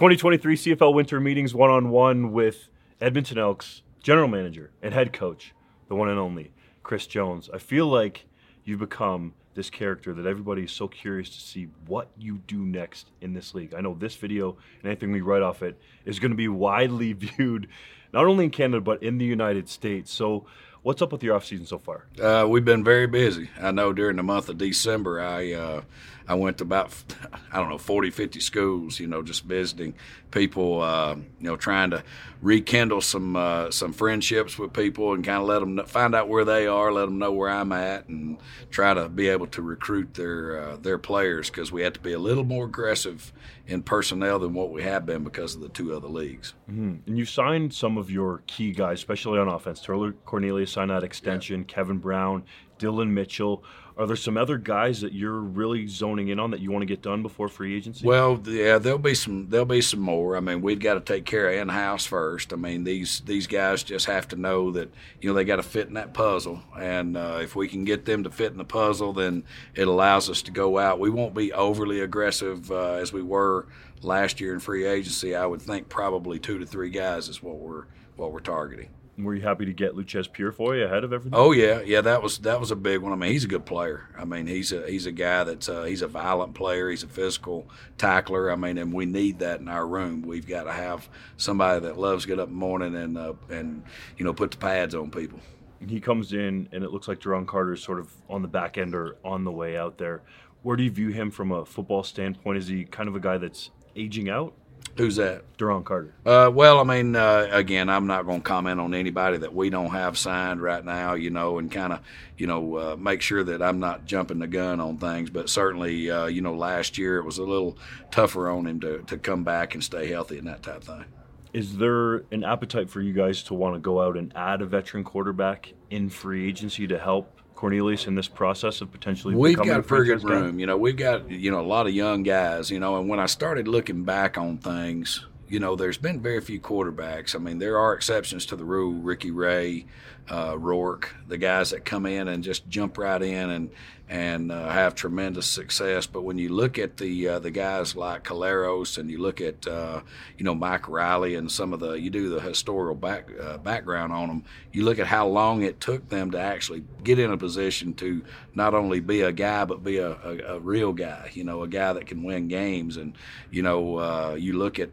2023 CFL Winter Meetings one on one with Edmonton Elks general manager and head coach, the one and only Chris Jones. I feel like you've become this character that everybody is so curious to see what you do next in this league. I know this video and anything we write off it is going to be widely viewed, not only in Canada but in the United States. So, what's up with your off season so far? Uh, we've been very busy. I know during the month of December, I uh, I went to about I don't know 40, 50 schools. You know, just visiting people. Uh, you know, trying to rekindle some uh, some friendships with people and kind of let them find out where they are, let them know where I'm at, and try to be able to recruit their uh, their players because we have to be a little more aggressive in personnel than what we have been because of the two other leagues. Mm-hmm. And you signed some of your key guys, especially on offense. Taylor Cornelius signed that extension. Yeah. Kevin Brown, Dylan Mitchell. Are there some other guys that you're really zoning in on that you want to get done before free agency? Well, yeah, there'll be some. There'll be some more. I mean, we've got to take care of in house first. I mean, these these guys just have to know that you know they got to fit in that puzzle, and uh, if we can get them to fit in the puzzle, then it allows us to go out. We won't be overly aggressive uh, as we were last year in free agency. I would think probably two to three guys is what we're what we're targeting. Were you happy to get Loucheiz Purifoy ahead of everything? Oh yeah, yeah. That was that was a big one. I mean, he's a good player. I mean, he's a he's a guy that's uh, he's a violent player. He's a physical tackler. I mean, and we need that in our room. We've got to have somebody that loves to get up in the morning and uh, and you know put the pads on people. He comes in, and it looks like Duron Carter is sort of on the back end or on the way out there. Where do you view him from a football standpoint? Is he kind of a guy that's aging out? Who's that? Duron Carter. Uh, well, I mean, uh, again, I'm not going to comment on anybody that we don't have signed right now, you know, and kind of, you know, uh, make sure that I'm not jumping the gun on things. But certainly, uh, you know, last year it was a little tougher on him to, to come back and stay healthy and that type of thing. Is there an appetite for you guys to want to go out and add a veteran quarterback in free agency to help Cornelius in this process of potentially we've got a pretty good room. You know, we've got you know a lot of young guys. You know, and when I started looking back on things, you know, there's been very few quarterbacks. I mean, there are exceptions to the rule. Ricky Ray, uh, Rourke, the guys that come in and just jump right in and and uh, have tremendous success. But when you look at the uh, the guys like Collaros and you look at uh, you know Mike Reilly and some of the you do the historical back uh, background on them, you look at how long it took them to actually get in a position to not only be a guy but be a, a, a real guy. You know, a guy that can win games. And you know, uh, you look at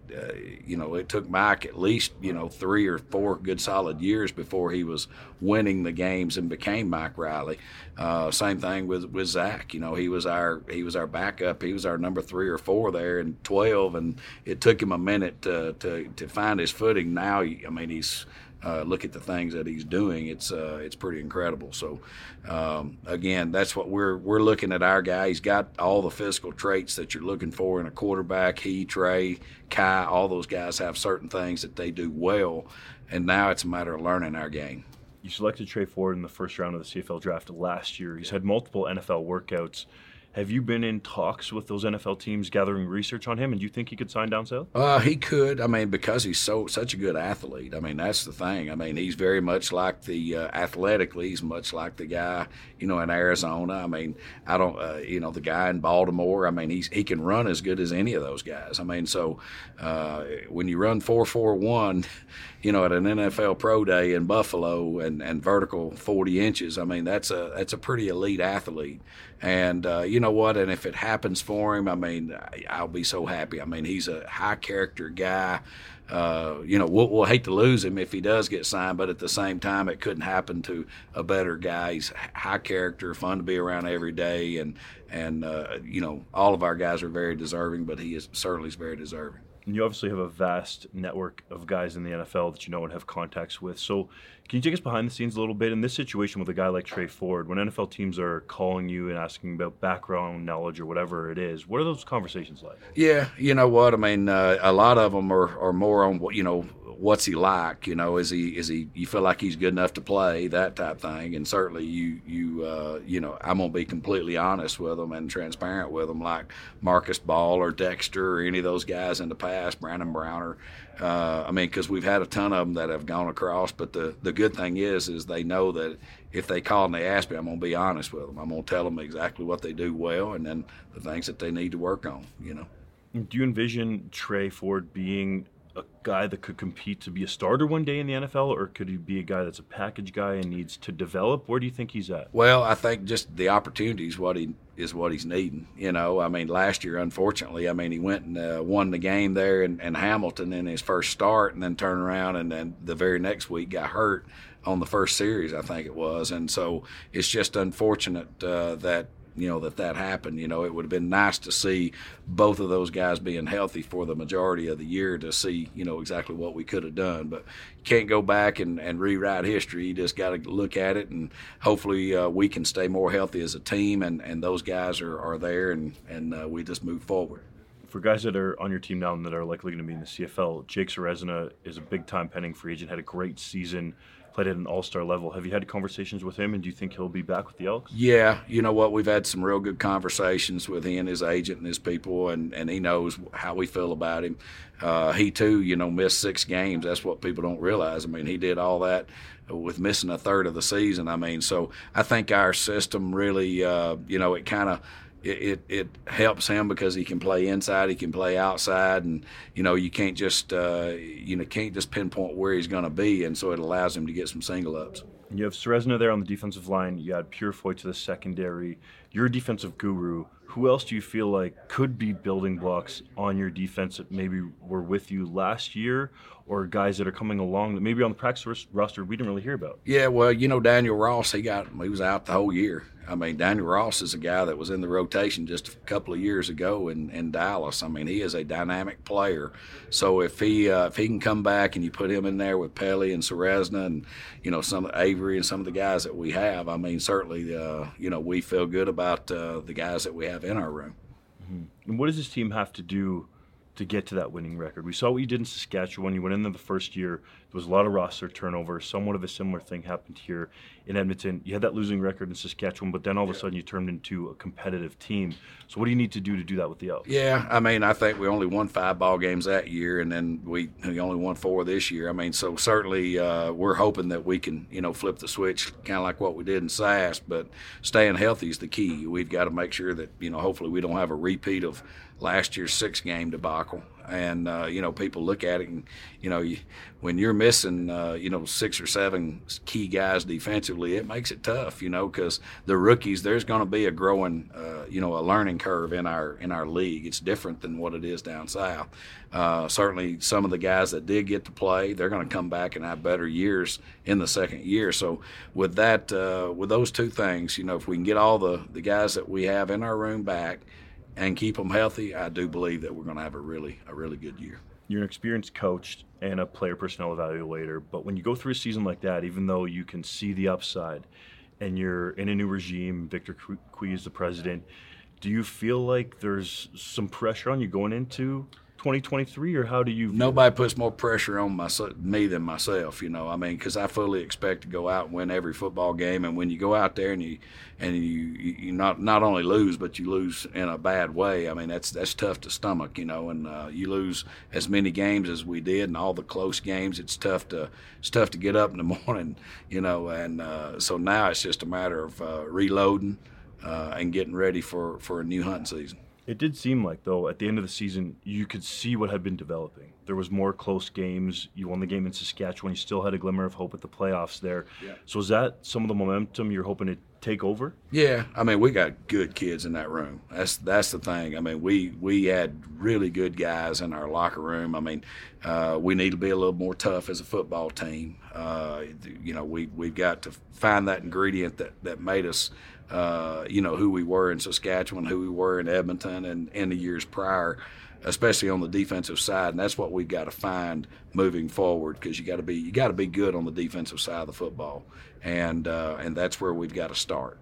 you know it took Mike at least you know three or four good solid years before he was winning the games and became Mike Reilly. same thing with with Zach. You know, he was our he was our backup. He was our number three or four there in twelve, and it took him a minute to to, to find his footing. Now, I mean, he's uh, look at the things that he's doing. It's uh, it's pretty incredible. So um, again, that's what we're we're looking at our guy. He's got all the physical traits that you're looking for in a quarterback. He, Trey, Kai, all those guys have certain things that they do well, and now it's a matter of learning our game. You selected Trey Ford in the first round of the CFL draft last year. He's had multiple NFL workouts. Have you been in talks with those NFL teams gathering research on him, and do you think he could sign down south? Uh, he could. I mean, because he's so such a good athlete. I mean, that's the thing. I mean, he's very much like the uh, athletically. He's much like the guy, you know, in Arizona. I mean, I don't, uh, you know, the guy in Baltimore. I mean, he's he can run as good as any of those guys. I mean, so uh, when you run four four one, you know, at an NFL pro day in Buffalo and, and vertical 40 inches, I mean, that's a that's a pretty elite athlete. And uh, you know what? And if it happens for him, I mean, I'll be so happy. I mean, he's a high character guy. Uh, you know, we'll, we'll, hate to lose him if he does get signed, but at the same time, it couldn't happen to a better guy. He's high character, fun to be around every day, and and uh, you know, all of our guys are very deserving, but he is certainly is very deserving and you obviously have a vast network of guys in the NFL that you know and have contacts with. So, can you take us behind the scenes a little bit in this situation with a guy like Trey Ford? When NFL teams are calling you and asking about background knowledge or whatever it is, what are those conversations like? Yeah, you know what I mean. Uh, a lot of them are, are more on what you know what's he like? You know, is he is he? You feel like he's good enough to play that type thing? And certainly, you you uh, you know, I'm gonna be completely honest with them and transparent with them, like Marcus Ball or Dexter or any of those guys in the past, Brandon Browner. Uh, I mean, because we've had a ton of them that have gone across. But the the good thing is, is they know that if they call and they ask me, I'm gonna be honest with them. I'm gonna tell them exactly what they do well, and then the things that they need to work on. You know. Do you envision Trey Ford being guy that could compete to be a starter one day in the NFL, or could he be a guy that's a package guy and needs to develop? Where do you think he's at? Well, I think just the opportunities what he is what he's needing. You know, I mean, last year, unfortunately, I mean, he went and uh, won the game there in, in, Hamilton in his first start, and then turned around and then the very next week got hurt on the first series, I think it was, and so it's just unfortunate uh, that you know that that happened. You know, it would have been nice to see both of those guys being healthy for the majority of the year to see you know exactly what we could have done. But you can't go back and, and rewrite history. You just got to look at it, and hopefully uh, we can stay more healthy as a team, and, and those guys are, are there, and and uh, we just move forward for guys that are on your team now and that are likely going to be in the CFL, Jake Ceresna is a big time pending free agent, had a great season played at an all star level. Have you had conversations with him, and do you think he'll be back with the Elks? Yeah, you know what? We've had some real good conversations with him, his agent, and his people, and, and he knows how we feel about him. Uh, he too, you know, missed six games. That's what people don't realize. I mean, he did all that with missing a third of the season. I mean, so I think our system really, uh, you know, it kind of it, it, helps him because he can play inside, he can play outside, and you know you can't just uh, you know can't just pinpoint where he's going to be, and so it allows him to get some single ups. You have Ceresna there on the defensive line. You add Purifoy to the secondary. You're a defensive guru. Who else do you feel like could be building blocks on your defense that maybe were with you last year, or guys that are coming along that maybe on the practice roster we didn't really hear about? Yeah, well, you know Daniel Ross, he got he was out the whole year. I mean, Daniel Ross is a guy that was in the rotation just a couple of years ago in, in Dallas. I mean, he is a dynamic player. So if he uh, if he can come back and you put him in there with Pelly and Ceresna and you know some Avery and some of the guys that we have, I mean, certainly uh, you know we feel good about uh, the guys that we have in our room. Mm-hmm. And what does this team have to do to get to that winning record. We saw what you did in Saskatchewan. You went in there the first year. There was a lot of roster turnover. Somewhat of a similar thing happened here in Edmonton. You had that losing record in Saskatchewan, but then all of a sudden you turned into a competitive team. So what do you need to do to do that with the Elks? Yeah, I mean, I think we only won five ball games that year, and then we, we only won four this year. I mean, so certainly uh, we're hoping that we can, you know, flip the switch, kind of like what we did in SAS. But staying healthy is the key. We've got to make sure that you know, hopefully, we don't have a repeat of last year's six game debacle. And uh, you know, people look at it, and you know, you, when you're missing, uh, you know, six or seven key guys defensively, it makes it tough. You know, because the rookies, there's going to be a growing, uh, you know, a learning curve in our in our league. It's different than what it is down south. Uh, certainly, some of the guys that did get to play, they're going to come back and have better years in the second year. So, with that, uh, with those two things, you know, if we can get all the the guys that we have in our room back and keep them healthy, I do believe that we're going to have a really a really good year. You're an experienced coach and a player personnel evaluator, but when you go through a season like that, even though you can see the upside, and you're in a new regime, Victor Cui is the president, do you feel like there's some pressure on you going into 2023, or how do you? Nobody puts more pressure on my, me than myself. You know, I mean, because I fully expect to go out and win every football game. And when you go out there and you and you you not not only lose, but you lose in a bad way. I mean, that's that's tough to stomach. You know, and uh, you lose as many games as we did, and all the close games. It's tough to it's tough to get up in the morning. You know, and uh, so now it's just a matter of uh, reloading uh, and getting ready for for a new hunting season. It did seem like, though, at the end of the season, you could see what had been developing. There was more close games. You won the game in Saskatchewan. You still had a glimmer of hope at the playoffs there. Yeah. So is that some of the momentum you're hoping to take over? Yeah, I mean, we got good kids in that room. That's that's the thing. I mean, we we had really good guys in our locker room. I mean, uh, we need to be a little more tough as a football team. Uh, you know, we we've got to find that ingredient that that made us uh, you know, who we were in Saskatchewan, who we were in Edmonton, and in the years prior, especially on the defensive side. And that's what we've got to find moving forward because you got to be you got to be good on the defensive side of the football, and uh, and that's where we've got to start.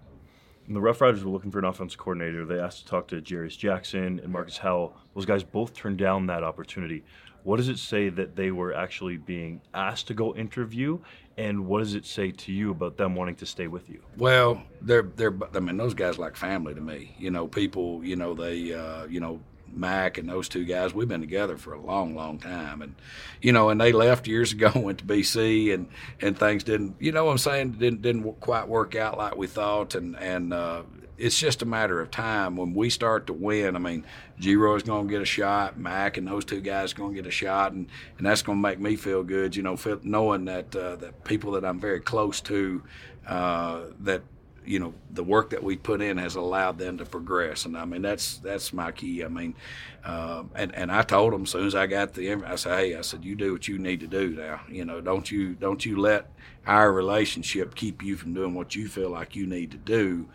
the Rough Riders were looking for an offensive coordinator. They asked to talk to Jarious Jackson and Marcus Howell. Those guys both turned down that opportunity. What does it say that they were actually being asked to go interview, and what does it say to you about them wanting to stay with you? Well, they're they're I mean those guys like family to me. You know, people. You know they. Uh, you know. Mac and those two guys, we've been together for a long, long time, and you know, and they left years ago, went to BC, and and things didn't, you know, what I'm saying, didn't didn't quite work out like we thought, and and uh, it's just a matter of time when we start to win. I mean, Geroy's going to get a shot, Mac and those two guys going to get a shot, and, and that's going to make me feel good. You know, feel, knowing that uh, that people that I'm very close to, uh, that you know the work that we put in has allowed them to progress and i mean that's that's my key i mean uh, and and i told them as soon as i got the i said hey i said you do what you need to do now you know don't you don't you let our relationship keep you from doing what you feel like you need to do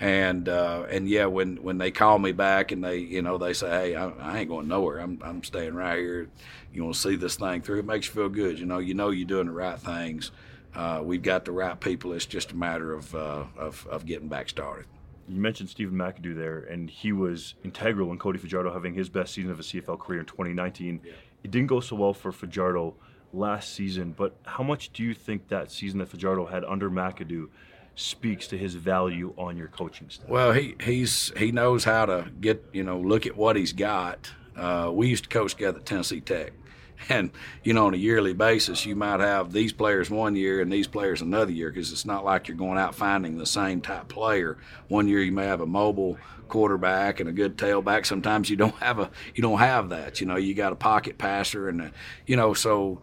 and uh, and yeah, when when they call me back and they you know they say, hey, I, I ain't going nowhere. I'm I'm staying right here. You want to see this thing through? It makes you feel good. You know, you know you're doing the right things uh, we've got the right people. It's just a matter of, uh, of, of getting back started. You mentioned Stephen McAdoo there, and he was integral in Cody Fajardo having his best season of his CFL career in 2019. Yeah. It didn't go so well for Fajardo last season, but how much do you think that season that Fajardo had under McAdoo speaks to his value on your coaching staff? Well, he he's he knows how to get you know look at what he's got. Uh, we used to coach together at Tennessee Tech, and you know on a yearly basis you might have these players one year and these players another year because it's not like you're going out finding the same type player. One year you may have a mobile quarterback and a good tailback. Sometimes you don't have a you don't have that. You know you got a pocket passer and a, you know so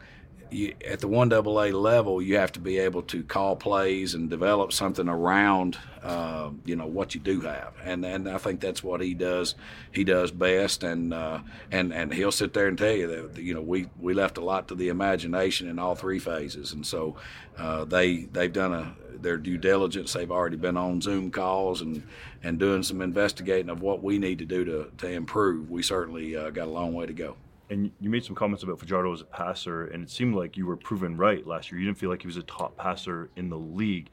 you, at the one double A level, you have to be able to call plays and develop something around, uh, you know, what you do have, and and I think that's what he does. He does best, and uh, and and he'll sit there and tell you that you know we we left a lot to the imagination in all three phases, and so uh, they they've done a their due diligence. They've already been on Zoom calls and and doing some investigating of what we need to do to to improve. We certainly uh, got a long way to go and you made some comments about Fajardo as a passer, and it seemed like you were proven right last year. You didn't feel like he was a top passer in the league.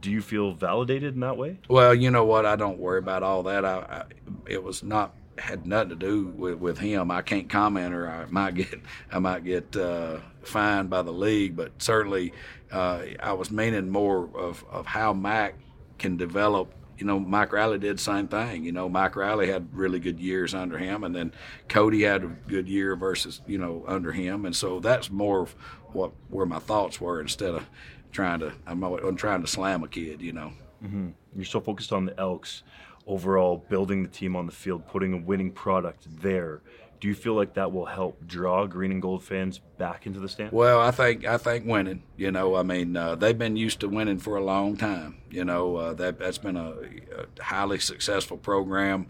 Do you feel validated in that way? Well, you know what? I don't worry about all that. I, I it was not had nothing to do with, with him. I can't comment, or I might get I might get uh, fined by the league. But certainly, uh, I was meaning more of, of how Mac can develop you know, Mike Reilly did same thing. You know, Mike Reilly had really good years under him, and then Cody had a good year versus you know under him, and so that's more of what where my thoughts were instead of trying to I'm, I'm trying to slam a kid. You know, mm-hmm. you're so focused on the Elks overall, building the team on the field, putting a winning product there do you feel like that will help draw green and gold fans back into the stand? Well, I think I think winning. You know, I mean, uh, they've been used to winning for a long time. You know, uh, that that's been a, a highly successful program.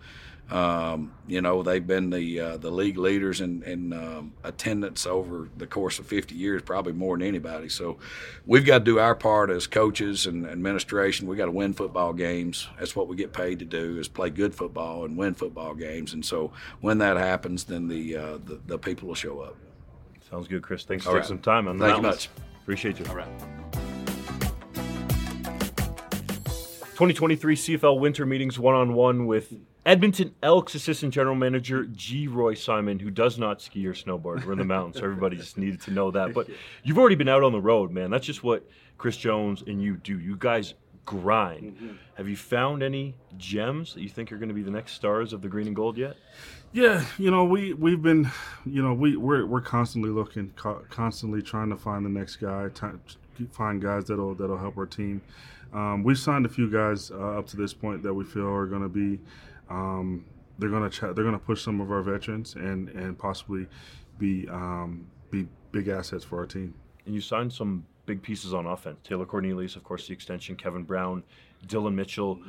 Um, you know, they've been the uh, the league leaders in, in um, attendance over the course of 50 years, probably more than anybody. So we've got to do our part as coaches and administration. We got to win football games. That's what we get paid to do: is play good football and win football games. And so when that happens, then the uh, the, the, people will show up. Sounds good, Chris. Thanks for taking right. some time on Thank mountains. you much. Appreciate you. All right. 2023 CFL Winter Meetings one on one with Edmonton Elks Assistant General Manager Geroy Simon, who does not ski or snowboard. We're in the mountains, so everybody just needed to know that. But you've already been out on the road, man. That's just what Chris Jones and you do. You guys grind. Mm-hmm. Have you found any gems that you think are going to be the next stars of the green and gold yet? Yeah, you know we we've been, you know we we're we're constantly looking, constantly trying to find the next guy, t- find guys that'll that'll help our team. Um, we've signed a few guys uh, up to this point that we feel are going to be um, they're gonna ch- they're gonna push some of our veterans and and possibly be um, be big assets for our team. And you signed some big pieces on offense. Taylor Cornelius, of course, the extension. Kevin Brown, Dylan Mitchell.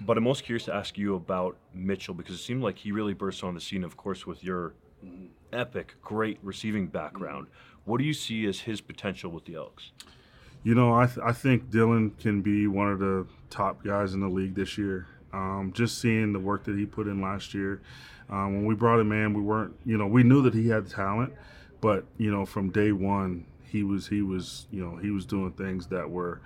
But I'm most curious to ask you about Mitchell because it seemed like he really burst on the scene. Of course, with your epic, great receiving background. What do you see as his potential with the Elks? You know, I, th- I think Dylan can be one of the top guys in the league this year. Um, just seeing the work that he put in last year. Um, when we brought him in, we weren't, you know, we knew that he had talent, but you know, from day one, he was he was you know he was doing things that were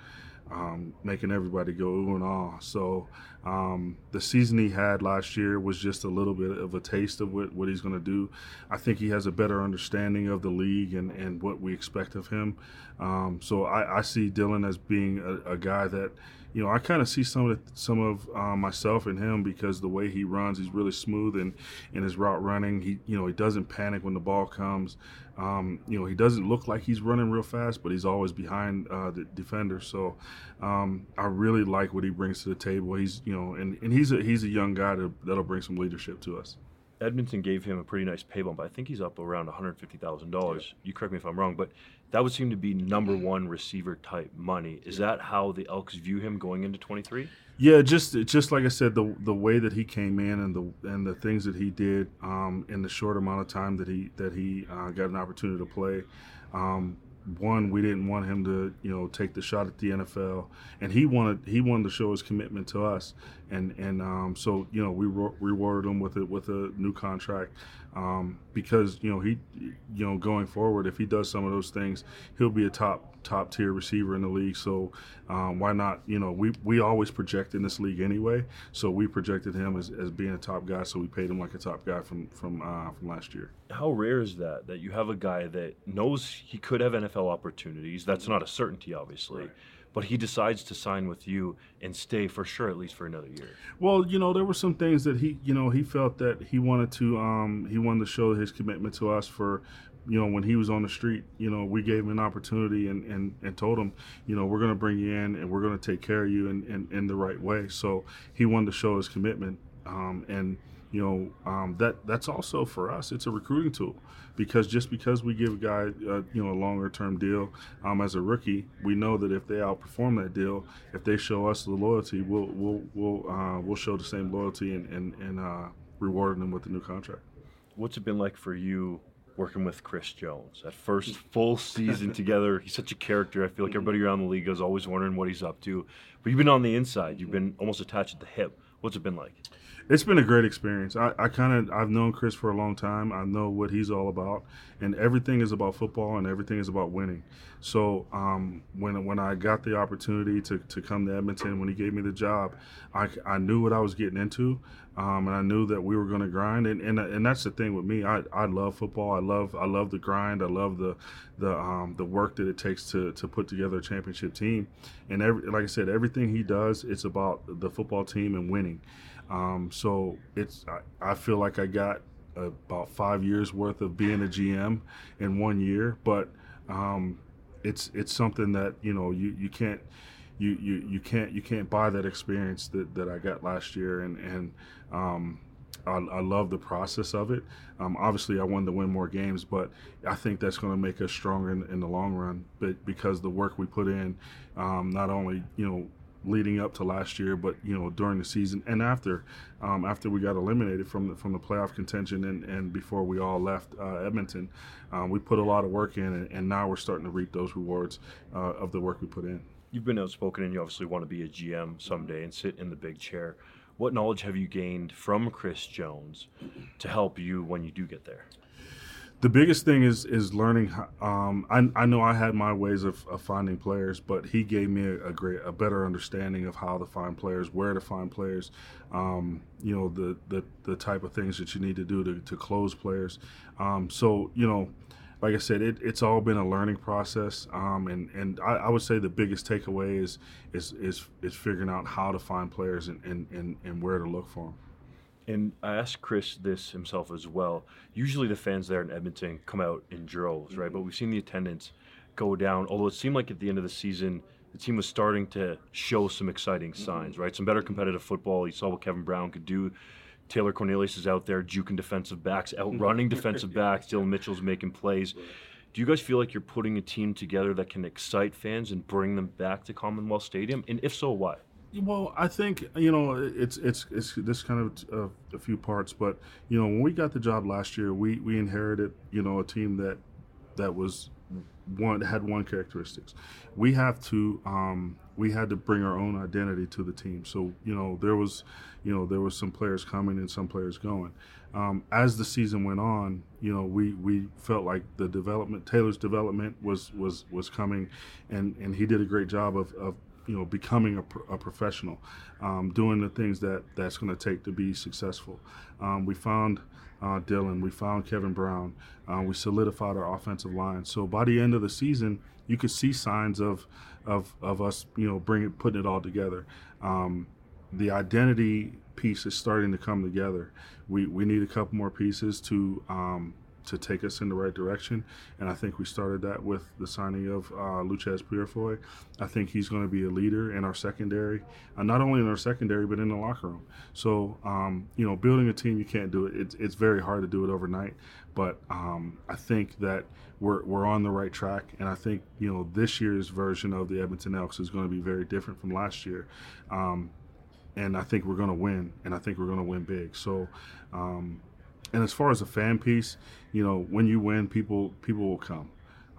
um, making everybody go ooh and ah. So um, the season he had last year was just a little bit of a taste of what, what he's going to do. I think he has a better understanding of the league and, and what we expect of him. Um, so I, I, see Dylan as being a, a, guy that you know, I kind of see some of the, some of uh, myself in him because the way he runs, he's really smooth in in his route running. He you know he doesn't panic when the ball comes. Um, you know, he doesn't look like he's running real fast, but he's always behind uh, the defender. So um, I really like what he brings to the table. He's you know, and, and he's a he's a young guy to, that'll bring some leadership to us. Edmonton gave him a pretty nice pay bump. I think he's up around one hundred fifty thousand dollars. You correct me if I'm wrong, but that would seem to be number one receiver type money. Is that how the Elks view him going into 23? Yeah, just just like I said, the the way that he came in and the and the things that he did um, in the short amount of time that he that he uh, got an opportunity to play. Um, one, we didn't want him to, you know, take the shot at the NFL, and he wanted he wanted to show his commitment to us, and and um, so you know we re- rewarded him with it with a new contract, um, because you know he, you know, going forward, if he does some of those things, he'll be a top top tier receiver in the league. So um, why not? You know, we we always project in this league anyway. So we projected him as, as being a top guy. So we paid him like a top guy from from uh, from last year. How rare is that that you have a guy that knows he could have NFL opportunities? That's not a certainty, obviously. Right but he decides to sign with you and stay for sure at least for another year. Well, you know, there were some things that he, you know, he felt that he wanted to um he wanted to show his commitment to us for you know, when he was on the street, you know, we gave him an opportunity and, and, and told him, you know, we're going to bring you in and we're going to take care of you in, in, in, the right way. So he wanted to show his commitment. Um, and, you know, um, that that's also for us, it's a recruiting tool because just because we give a guy, uh, you know, a longer term deal um, as a rookie, we know that if they outperform that deal, if they show us the loyalty, we'll, we'll, we'll, uh, we'll show the same loyalty and, and, and uh, rewarding them with the new contract. What's it been like for you working with Chris Jones. That first full season together, he's such a character. I feel like everybody around the league is always wondering what he's up to. But you've been on the inside. You've been almost attached at the hip. What's it been like? It's been a great experience. I, I kind of I've known Chris for a long time. I know what he's all about, and everything is about football, and everything is about winning. So um, when when I got the opportunity to, to come to Edmonton, when he gave me the job, I, I knew what I was getting into, um, and I knew that we were going to grind. And, and and that's the thing with me. I, I love football. I love I love the grind. I love the the um, the work that it takes to to put together a championship team. And every, like I said, everything he does, it's about the football team and winning. Um, so it's I, I feel like I got about five years worth of being a GM in one year, but um, it's it's something that you know you, you can't you, you you can't you can't buy that experience that, that I got last year and and um, I, I, love the process of it. Um, obviously, I wanted to win more games, but I think that's going to make us stronger in, in, the long run. But because the work we put in, um, not only you know leading up to last year, but you know during the season and after, um, after we got eliminated from the from the playoff contention and, and before we all left uh, Edmonton, um, we put a lot of work in, and, and, now we're starting to reap those rewards uh, of the work we put in. You've been outspoken, and you obviously want to be a GM someday and sit in the big chair. What knowledge have you gained from Chris Jones to help you when you do get there? The biggest thing is is learning. Um, I, I know I had my ways of, of finding players, but he gave me a, a, great, a better understanding of how to find players, where to find players. Um, you know, the, the the type of things that you need to do to, to close players. Um, so you know, like I said, it, it's all been a learning process, um, and and I, I, would say the biggest takeaway is is is, is figuring out how to find players and, and, and, and where to look for them and I asked Chris this himself as well. Usually the fans there in Edmonton come out in droves, right? Mm-hmm. But we've seen the attendance go down. Although it seemed like at the end of the season, the team was starting to show some exciting mm-hmm. signs, right? Some better competitive football. You saw what Kevin Brown could do. Taylor Cornelius is out there juking defensive backs, outrunning defensive backs. Dylan Mitchell's making plays. Do you guys feel like you're putting a team together that can excite fans and bring them back to Commonwealth Stadium? And if so, why? Well, I think you know it's it's it's this kind of uh, a few parts, but you know when we got the job last year, we we inherited you know a team that that was one had one characteristics. We have to um, we had to bring our own identity to the team. So you know there was you know there was some players coming and some players going. Um, as the season went on, you know we we felt like the development Taylor's development was was was coming, and and he did a great job of, of you know becoming a, a professional, um, doing the things that that's going to take to be successful. Um, we found uh, Dylan, we found Kevin Brown, uh, we solidified our offensive line. So by the end of the season, you could see signs of of of us, you know, bringing putting it all together. Um, the identity piece is starting to come together. We we need a couple more pieces to um, to take us in the right direction. And I think we started that with the signing of uh, Purifoy. I think he's going to be a leader in our secondary, uh, not only in our secondary, but in the locker room. So, um, you know, building a team, you can't do it. It's, it's very hard to do it overnight. But um, I think that we're, we're on the right track. And I think, you know, this year's version of the Edmonton Elks is going to be very different from last year. Um, and I think we're going to win, and I think we're going to win big. So, um, and as far as a fan piece, you know, when you win, people people will come.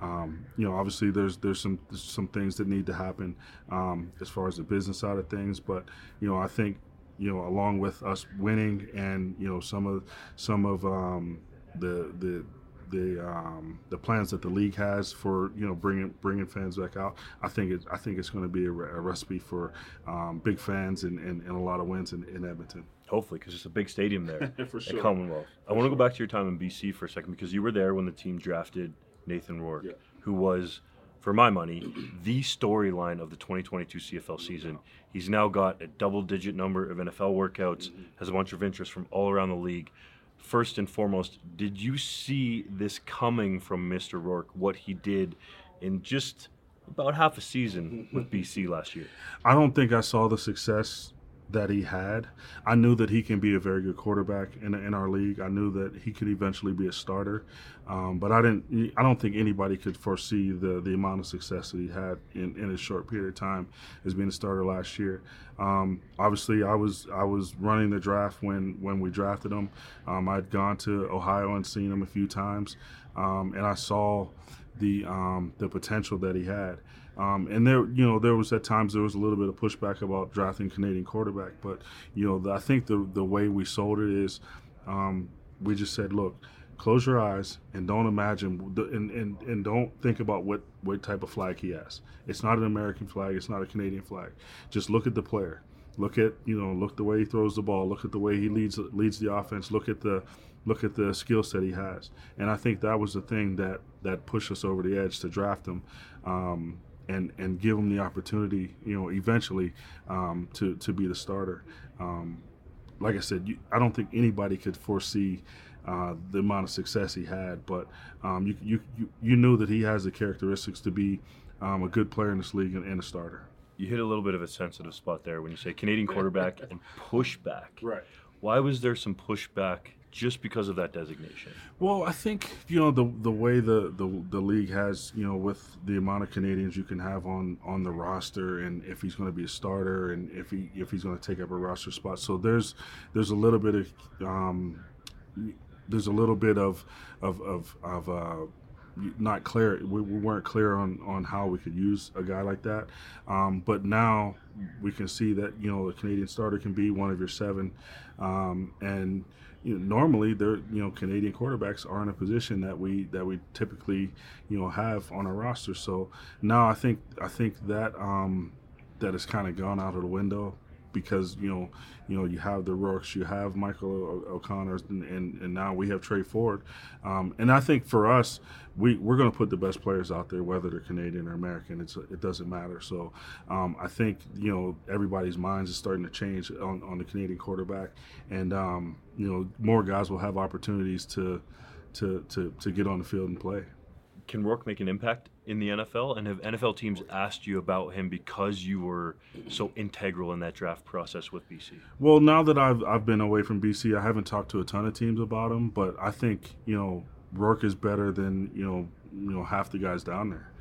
Um, you know, obviously there's there's some there's some things that need to happen um, as far as the business side of things, but you know, I think you know, along with us winning and you know some of some of um, the the the um, the plans that the league has for you know bringing bringing fans back out. I think it I think it's going to be a, re- a recipe for um, big fans and, and, and, a lot of wins in, in Edmonton. Hopefully, because it's a big stadium there for sure. at Commonwealth. I want to go back to your time in BC for a second because you were there when the team drafted Nathan Rourke, Yeah. who was, for my money, the storyline of the 2022 CFL season. He's now got a double-digit number of NFL workouts, mm-hmm. has a bunch of interest from all around the league. First and foremost, did you see this coming from Mr. Rourke? What he did in just about half a season mm-hmm. with BC last year. I don't think I saw the success that he had. I knew that he can be a very good quarterback in in our league. I knew that he could eventually be a starter, um, but I didn't. I don't think anybody could foresee the the amount of success that he had in, in a short period of time as being a starter last year. Um, obviously, I was I was running the draft when when we drafted him. Um, I'd gone to Ohio and seen him a few times, um, and I saw the um, the potential that he had. Um, and there, you know, there was at times there was a little bit of pushback about drafting Canadian quarterback, but you know, the, I think the the way we sold it is, um, we just said, look, close your eyes and don't imagine, and, and and don't think about what what type of flag he has. It's not an American flag. It's not a Canadian flag. Just look at the player. Look at you know, look the way he throws the ball. Look at the way he leads leads the offense. Look at the look at the skill set he has. And I think that was the thing that that pushed us over the edge to draft him. Um, and, and give him the opportunity, you know, eventually um, to, to be the starter. Um, like I said, you, I don't think anybody could foresee uh, the amount of success he had, but um, you, you, you, you knew that he has the characteristics to be um, a good player in this league and, and a starter. You hit a little bit of a sensitive spot there when you say Canadian quarterback and pushback. Right. Why was there some pushback just because of that designation? Well, I think you know the the way the, the the league has you know with the amount of Canadians you can have on on the roster, and if he's going to be a starter, and if he if he's going to take up a roster spot, so there's there's a little bit of um, there's a little bit of of of, of uh, not clear. We, we, weren't clear on, on how we could use a guy like that. Um, but now we can see that you know a Canadian starter can be one of your seven, um, and you know, normally they're you know Canadian quarterbacks are in a position that we that we typically you know have on our roster. So now I think I think that um, that has kind of gone out of the window because you know you know you have the Rourkes, you have Michael o- O'Connor's, and, and, and now we have Trey Ford, um, and I think for us we we're going to put the best players out there, whether they're Canadian or American. It's it doesn't matter. So um, I think you know everybody's minds is starting to change on, on the Canadian quarterback, and um, you know more guys will have opportunities to to to to get on the field and play. Can Rourke make an impact in the NFL? And have NFL teams asked you about him because you were so integral in that draft process with BC? Well, now that I've I've been away from BC, I haven't talked to a ton of teams about him, but I think you know Rourke is better than you know you know half the guys down there.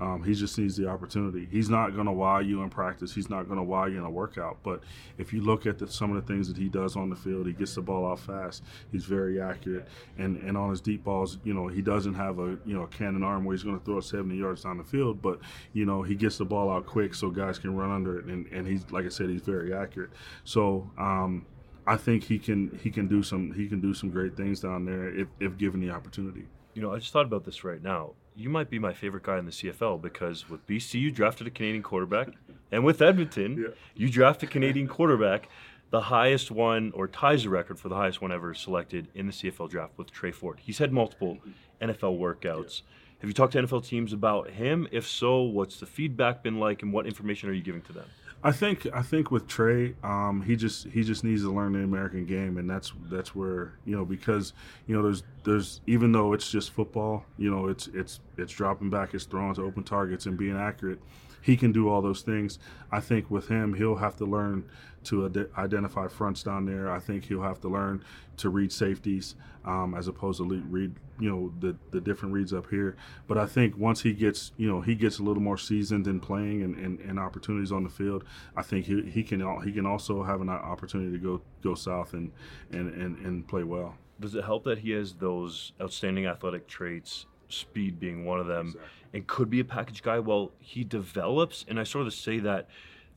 Um, he just needs the opportunity. He's not going to wow you in practice. He's not going to wow you in a workout. But if you look at the, some of the things that he does on the field, he gets the ball out fast. He's very accurate, and and on his deep balls, you know, he doesn't have a you know a cannon arm where he's going to throw it 70 yards down the field. But you know, he gets the ball out quick so guys can run under it, and and he's like I said, he's very accurate. So. Um, I think he can he can do some he can do some great things down there if, if given the opportunity. You know, I just thought about this right now. You might be my favorite guy in the CFL because with BC you drafted a Canadian quarterback, and with Edmonton Yeah. you draft a Canadian quarterback, the highest one or ties the record for the highest one ever selected in the CFL draft with Trey Ford. He's had multiple NFL workouts. Have you talked to NFL teams about him? If so, what's the feedback been like, and what information are you giving to them? I think I think with Trey, um, he just he just needs to learn the American game, and that's that's where you know because you know there's there's even though it's just football, you know it's it's it's dropping back, it's throwing to open targets and being accurate. He can do all those things. I think with him, he'll have to learn to ad- identify fronts down there. I think he'll have to learn to read safeties um, as opposed to read you know the the different reads up here. But I think once he gets you know he gets a little more seasoned in playing and, and, and opportunities on the field, I think he, he can he can also have an opportunity to go go south and and, and, and play well. Does it help that he has those outstanding athletic traits, speed being one of them, exactly. And could be a package guy? Well, he develops, and I sort of say that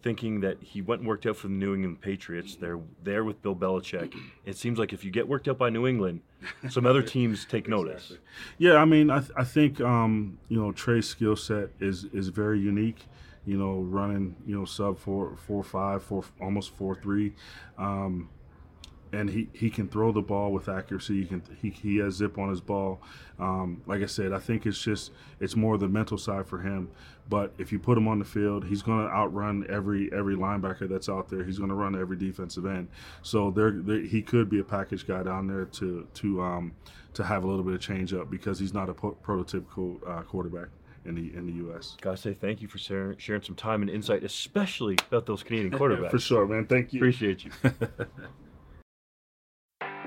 thinking that he went and worked out for the New England Patriots. They're there with Bill Belichick. It seems like if you get worked out by New England, some other teams take notice. Exactly. Yeah, I mean, I, th- I think um, you know Trey's skill set is is very unique. You know, running you know sub four four five four almost four three. Um, and he, he can throw the ball with accuracy. He can he, he has zip on his ball. Um, like I said, I think it's just it's more the mental side for him. But if you put him on the field, he's going to outrun every every linebacker that's out there. He's going to run every defensive end. So there, he could be a package guy down there to to um, to have a little bit of change up because he's not a prototypical uh, quarterback in the in the U.S. Gotta say thank you for sharing, sharing some time and insight, especially about those Canadian quarterbacks. for sure, man. Thank you. Appreciate you.